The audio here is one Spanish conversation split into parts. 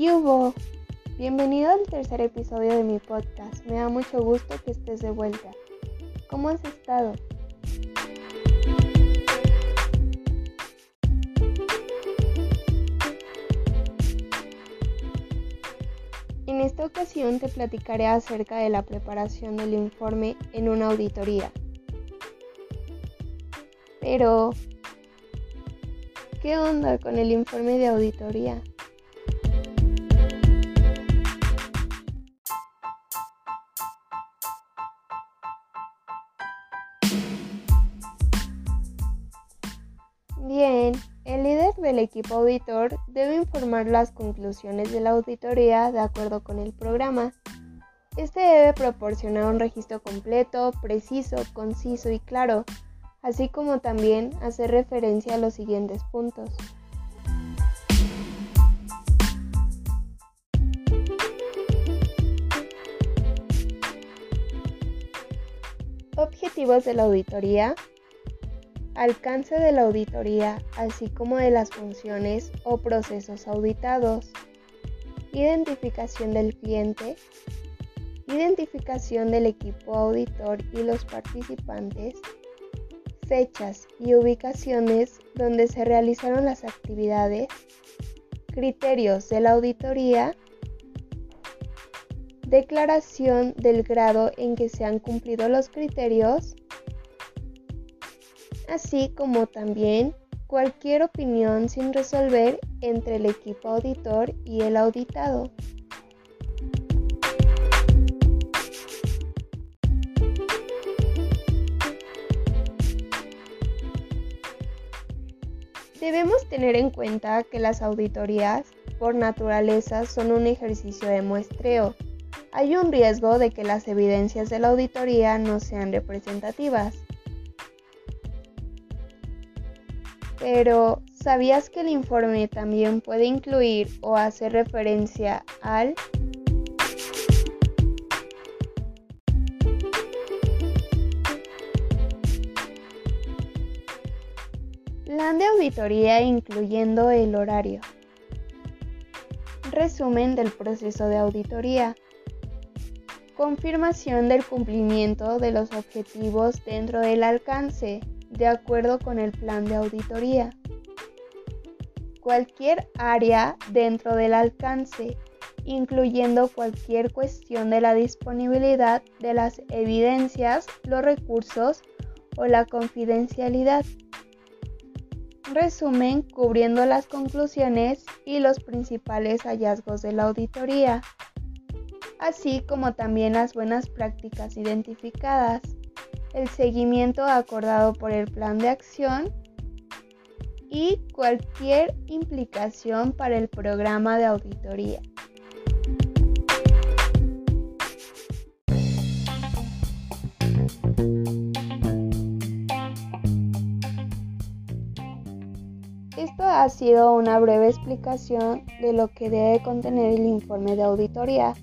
¿Qué? Bienvenido al tercer episodio de mi podcast. Me da mucho gusto que estés de vuelta. ¿Cómo has estado? En esta ocasión te platicaré acerca de la preparación del informe en una auditoría. Pero, ¿qué onda con el informe de auditoría? Bien, el líder del equipo auditor debe informar las conclusiones de la auditoría de acuerdo con el programa. Este debe proporcionar un registro completo, preciso, conciso y claro, así como también hacer referencia a los siguientes puntos. Objetivos de la auditoría, alcance de la auditoría, así como de las funciones o procesos auditados, identificación del cliente, identificación del equipo auditor y los participantes, fechas y ubicaciones donde se realizaron las actividades, criterios de la auditoría, declaración del grado en que se han cumplido los criterios, así como también cualquier opinión sin resolver entre el equipo auditor y el auditado. Debemos tener en cuenta que las auditorías, por naturaleza, son un ejercicio de muestreo. Hay un riesgo de que las evidencias de la auditoría no sean representativas. Pero, ¿sabías que el informe también puede incluir o hacer referencia al Plan de auditoría incluyendo el horario. Resumen del proceso de auditoría. Confirmación del cumplimiento de los objetivos dentro del alcance de acuerdo con el plan de auditoría. Cualquier área dentro del alcance, incluyendo cualquier cuestión de la disponibilidad de las evidencias, los recursos o la confidencialidad. Resumen cubriendo las conclusiones y los principales hallazgos de la auditoría, así como también las buenas prácticas identificadas el seguimiento acordado por el plan de acción y cualquier implicación para el programa de auditoría. Esto ha sido una breve explicación de lo que debe contener el informe de auditoría.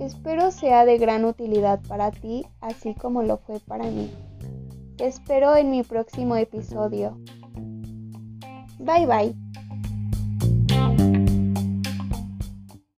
Espero sea de gran utilidad para ti, así como lo fue para mí. Te espero en mi próximo episodio. Bye bye.